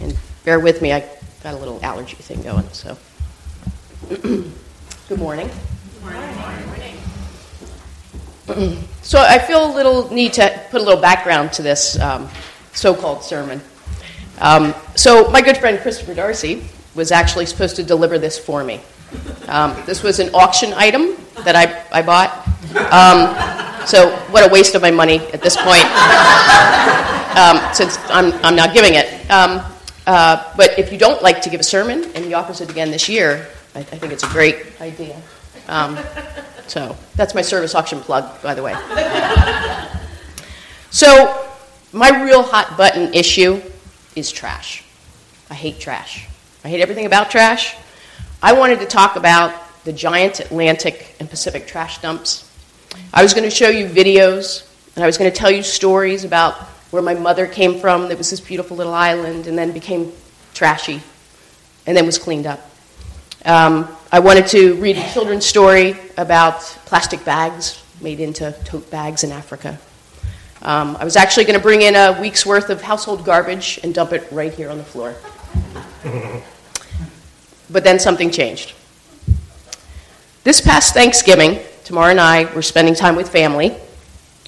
And bear with me, I got a little allergy thing going, so. Good morning. So I feel a little need to put a little background to this um, so-called sermon. Um, so my good friend Christopher Darcy was actually supposed to deliver this for me. Um, this was an auction item that I, I bought. Um, so what a waste of my money at this point, um, since I'm, I'm not giving it. Um, uh, but if you don't like to give a sermon and he offers it again this year, I, I think it's a great idea. Um, so that's my service auction plug, by the way. so my real hot button issue is trash. I hate trash. I hate everything about trash. I wanted to talk about the giant Atlantic and Pacific trash dumps. I was going to show you videos, and I was going to tell you stories about where my mother came from that was this beautiful little island and then became trashy and then was cleaned up. Um, I wanted to read a children's story about plastic bags made into tote bags in Africa. Um, I was actually going to bring in a week's worth of household garbage and dump it right here on the floor. but then something changed. This past Thanksgiving, Tamara and I were spending time with family,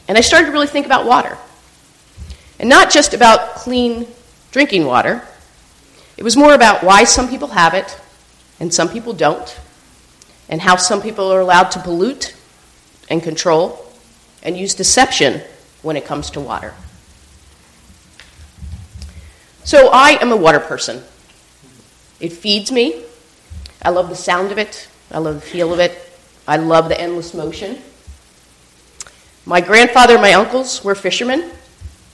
and I started to really think about water. And not just about clean drinking water, it was more about why some people have it and some people don't, and how some people are allowed to pollute and control and use deception when it comes to water. So I am a water person. It feeds me. I love the sound of it. I love the feel of it. I love the endless motion. My grandfather and my uncles were fishermen.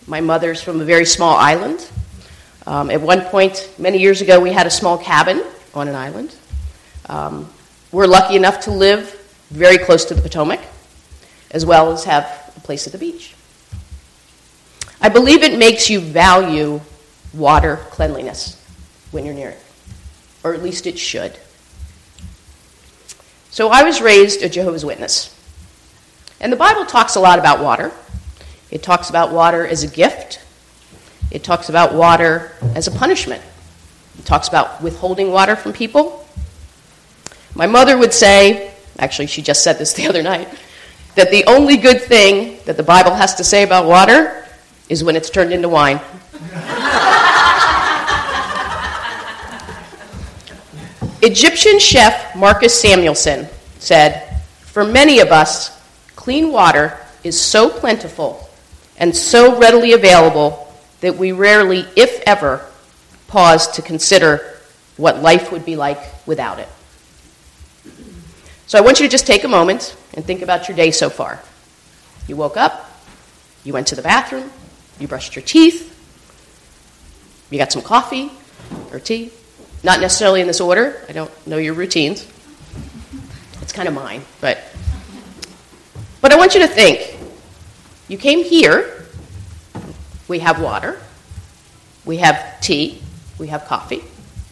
My mother's from a very small island. Um, at one point, many years ago, we had a small cabin on an island. Um, we're lucky enough to live very close to the Potomac, as well as have a place at the beach. I believe it makes you value water cleanliness when you're near it, or at least it should. So I was raised a Jehovah's Witness. And the Bible talks a lot about water. It talks about water as a gift, it talks about water as a punishment, it talks about withholding water from people. My mother would say, actually, she just said this the other night, that the only good thing that the Bible has to say about water is when it's turned into wine. Egyptian chef Marcus Samuelsson said, For many of us, clean water is so plentiful and so readily available that we rarely, if ever, pause to consider what life would be like without it. So I want you to just take a moment and think about your day so far. You woke up, you went to the bathroom, you brushed your teeth, you got some coffee or tea, not necessarily in this order. I don't know your routines. It's kind of mine, but but I want you to think. You came here. We have water. We have tea. We have coffee.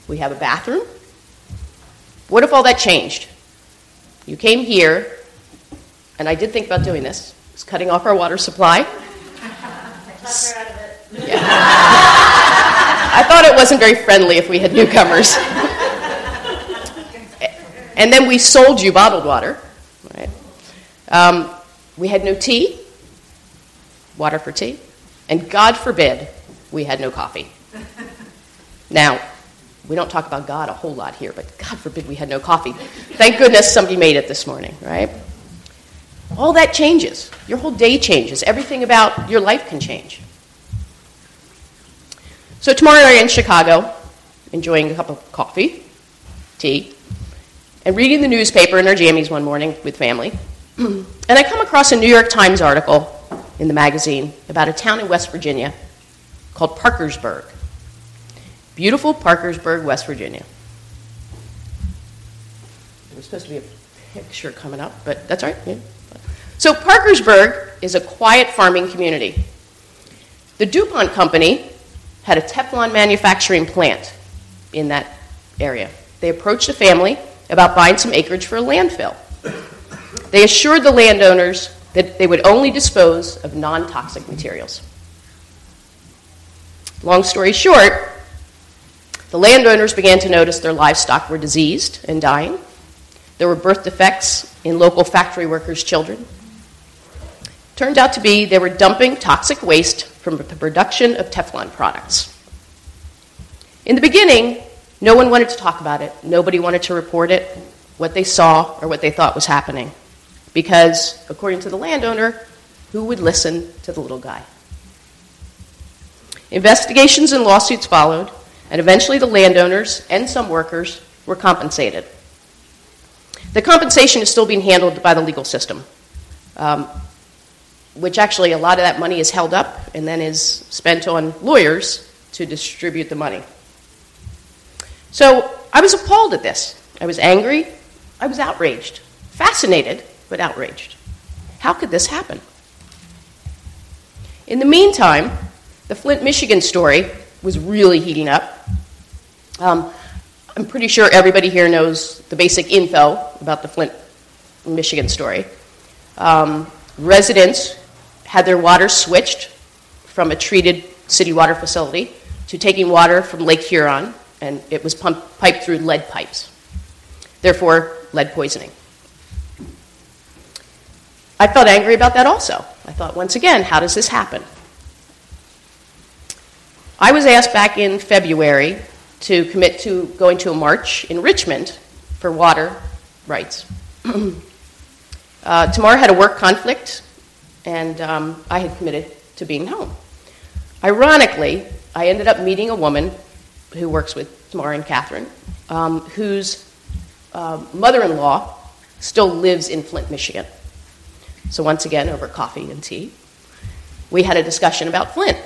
We have a bathroom. What if all that changed? You came here, and I did think about doing this. It's cutting off our water supply. Yeah. I thought it wasn't very friendly if we had newcomers. and then we sold you bottled water. Right? Um, we had no tea, water for tea, and God forbid we had no coffee. Now, we don't talk about God a whole lot here, but God forbid we had no coffee. Thank goodness somebody made it this morning, right? All that changes. Your whole day changes. Everything about your life can change. So tomorrow night in Chicago, enjoying a cup of coffee, tea, and reading the newspaper in our jammies one morning with family. and I come across a New York Times article in the magazine about a town in West Virginia called Parkersburg. Beautiful Parkersburg, West Virginia. There's supposed to be a picture coming up, but that's all right. Yeah. So, Parkersburg is a quiet farming community. The DuPont Company had a Teflon manufacturing plant in that area. They approached the family about buying some acreage for a landfill. They assured the landowners that they would only dispose of non toxic materials. Long story short, the landowners began to notice their livestock were diseased and dying. There were birth defects in local factory workers' children. Turned out to be they were dumping toxic waste from the production of Teflon products. In the beginning, no one wanted to talk about it. Nobody wanted to report it, what they saw or what they thought was happening. Because, according to the landowner, who would listen to the little guy? Investigations and lawsuits followed, and eventually the landowners and some workers were compensated. The compensation is still being handled by the legal system, um, which actually a lot of that money is held up and then is spent on lawyers to distribute the money. So I was appalled at this. I was angry. I was outraged. Fascinated, but outraged. How could this happen? In the meantime, the Flint, Michigan story was really heating up. Um, I'm pretty sure everybody here knows the basic info about the Flint, Michigan story. Um, residents had their water switched from a treated city water facility to taking water from Lake Huron, and it was pumped, piped through lead pipes. Therefore, lead poisoning. I felt angry about that also. I thought, once again, how does this happen? I was asked back in February to commit to going to a march in Richmond for water rights. uh, Tamar had a work conflict, and um, I had committed to being home. Ironically, I ended up meeting a woman who works with Tamar and Catherine, um, whose uh, mother in law still lives in Flint, Michigan. So, once again, over coffee and tea, we had a discussion about Flint.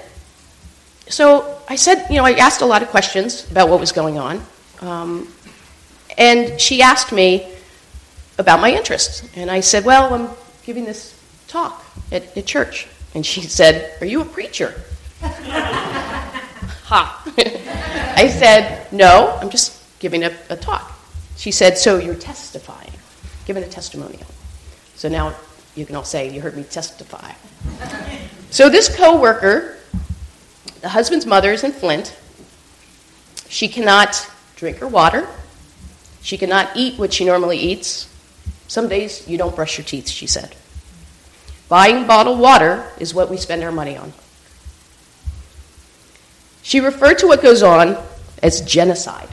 So I said, you know, I asked a lot of questions about what was going on. Um, and she asked me about my interests. And I said, well, I'm giving this talk at, at church. And she said, Are you a preacher? ha. I said, No, I'm just giving a, a talk. She said, So you're testifying, giving a testimonial. So now you can all say, You heard me testify. so this coworker the husband's mother is in Flint. She cannot drink her water. She cannot eat what she normally eats. Some days you don't brush your teeth, she said. Buying bottled water is what we spend our money on. She referred to what goes on as genocide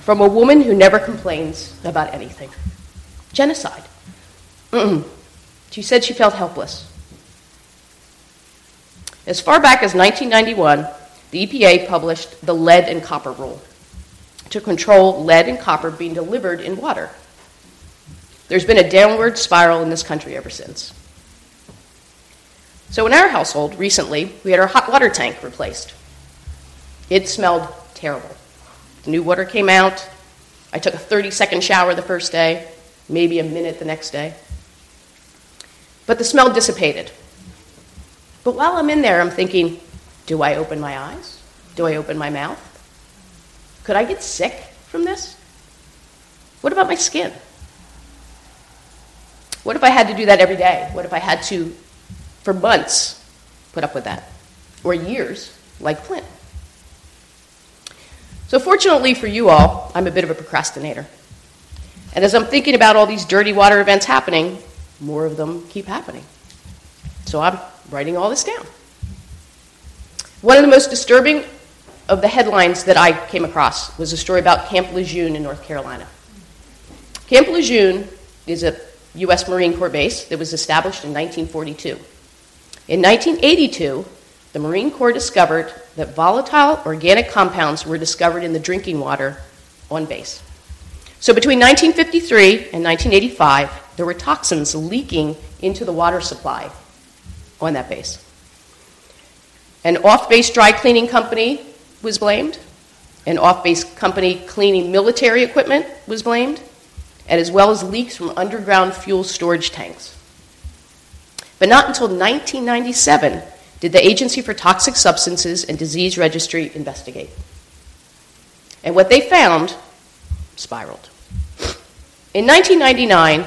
from a woman who never complains about anything. Genocide. Mm-mm. She said she felt helpless. As far back as 1991, the EPA published the lead and copper rule to control lead and copper being delivered in water. There's been a downward spiral in this country ever since. So, in our household recently, we had our hot water tank replaced. It smelled terrible. The new water came out. I took a 30 second shower the first day, maybe a minute the next day. But the smell dissipated. But while I'm in there, I'm thinking, do I open my eyes? Do I open my mouth? Could I get sick from this? What about my skin? What if I had to do that every day? What if I had to, for months, put up with that? Or years, like Flint? So, fortunately for you all, I'm a bit of a procrastinator. And as I'm thinking about all these dirty water events happening, more of them keep happening. So I'm writing all this down. One of the most disturbing of the headlines that I came across was a story about Camp Lejeune in North Carolina. Camp Lejeune is a U.S. Marine Corps base that was established in 1942. In 1982, the Marine Corps discovered that volatile organic compounds were discovered in the drinking water on base. So between 1953 and 1985, there were toxins leaking into the water supply on that base. An off base dry cleaning company was blamed. An off base company cleaning military equipment was blamed, and as well as leaks from underground fuel storage tanks. But not until 1997 did the Agency for Toxic Substances and Disease Registry investigate. And what they found spiraled. In 1999,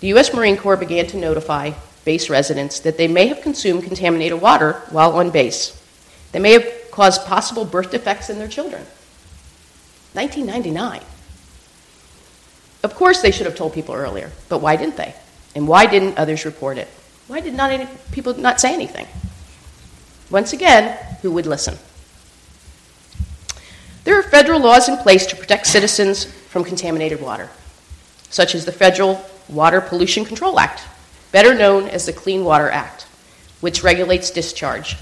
the U.S. Marine Corps began to notify base residents that they may have consumed contaminated water while on base. They may have caused possible birth defects in their children. 1999. Of course, they should have told people earlier, but why didn't they? And why didn't others report it? Why did not any, people not say anything? Once again, who would listen? There are federal laws in place to protect citizens from contaminated water, such as the Federal Water Pollution Control Act, better known as the Clean Water Act, which regulates discharge.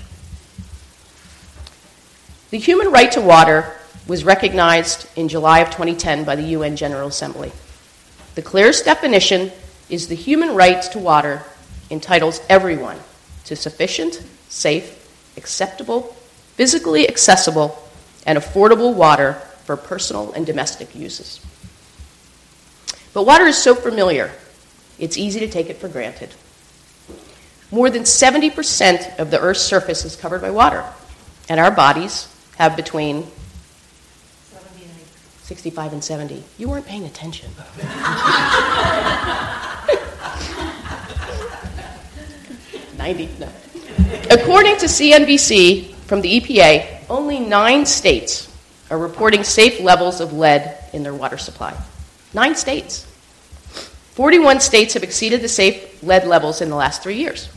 The human right to water was recognized in July of 2010 by the UN General Assembly. The clearest definition is the human right to water entitles everyone to sufficient, safe, acceptable, physically accessible, and affordable water for personal and domestic uses. But water is so familiar, it's easy to take it for granted. More than 70% of the Earth's surface is covered by water, and our bodies have between 65 and 70. You weren't paying attention. Ninety. No. According to CNBC from the EPA, only nine states are reporting safe levels of lead in their water supply. Nine states. 41 states have exceeded the safe lead levels in the last three years.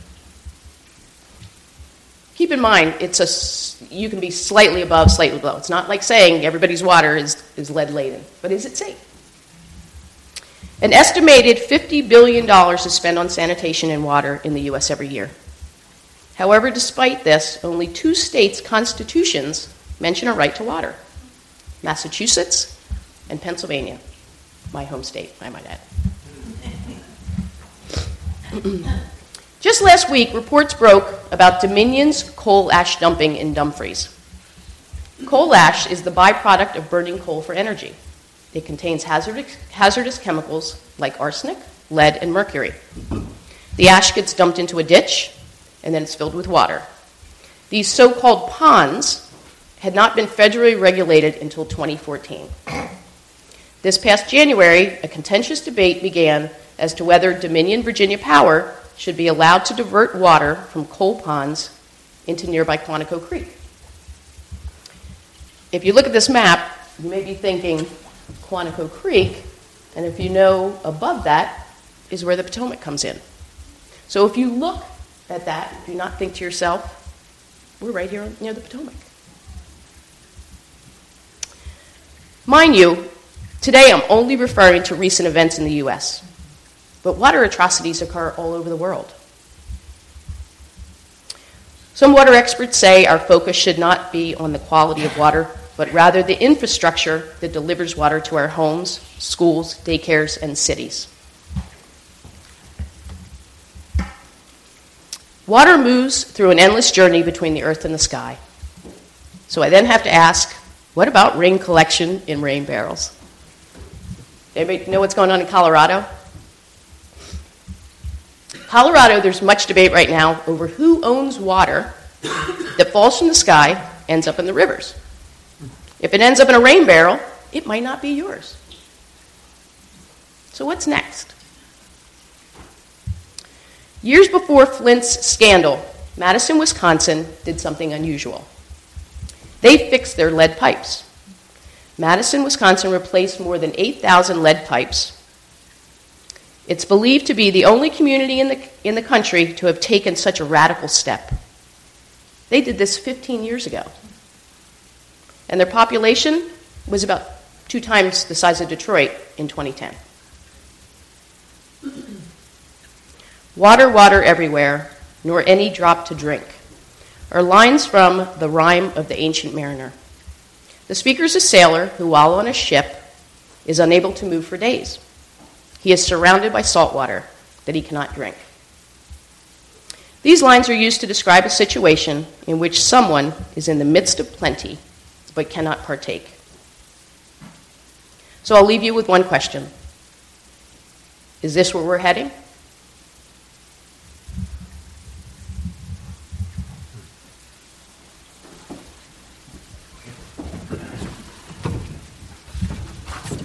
Keep in mind, it's a, you can be slightly above, slightly below. It's not like saying everybody's water is, is lead laden, but is it safe? An estimated $50 billion is spent on sanitation and water in the U.S. every year. However, despite this, only two states' constitutions mention a right to water Massachusetts and Pennsylvania, my home state, I might add. Just last week, reports broke about Dominion's coal ash dumping in Dumfries. Coal ash is the byproduct of burning coal for energy. It contains hazardous, hazardous chemicals like arsenic, lead, and mercury. The ash gets dumped into a ditch, and then it's filled with water. These so called ponds had not been federally regulated until 2014. This past January, a contentious debate began as to whether Dominion Virginia Power should be allowed to divert water from coal ponds into nearby Quantico Creek. If you look at this map, you may be thinking Quantico Creek, and if you know above that is where the Potomac comes in. So if you look at that, do not think to yourself, we're right here near the Potomac. Mind you, today I'm only referring to recent events in the U.S., but water atrocities occur all over the world. Some water experts say our focus should not be on the quality of water, but rather the infrastructure that delivers water to our homes, schools, daycares, and cities. Water moves through an endless journey between the earth and the sky. So I then have to ask what about rain collection in rain barrels? Anybody know what's going on in Colorado? Colorado, there's much debate right now over who owns water that falls from the sky, ends up in the rivers. If it ends up in a rain barrel, it might not be yours. So, what's next? Years before Flint's scandal, Madison, Wisconsin did something unusual. They fixed their lead pipes. Madison, Wisconsin replaced more than 8,000 lead pipes. It's believed to be the only community in the, in the country to have taken such a radical step. They did this 15 years ago. And their population was about two times the size of Detroit in 2010. Water, water everywhere, nor any drop to drink, are lines from the rhyme of the ancient mariner. The speaker is a sailor who, while on a ship, is unable to move for days. He is surrounded by salt water that he cannot drink. These lines are used to describe a situation in which someone is in the midst of plenty but cannot partake. So I'll leave you with one question Is this where we're heading?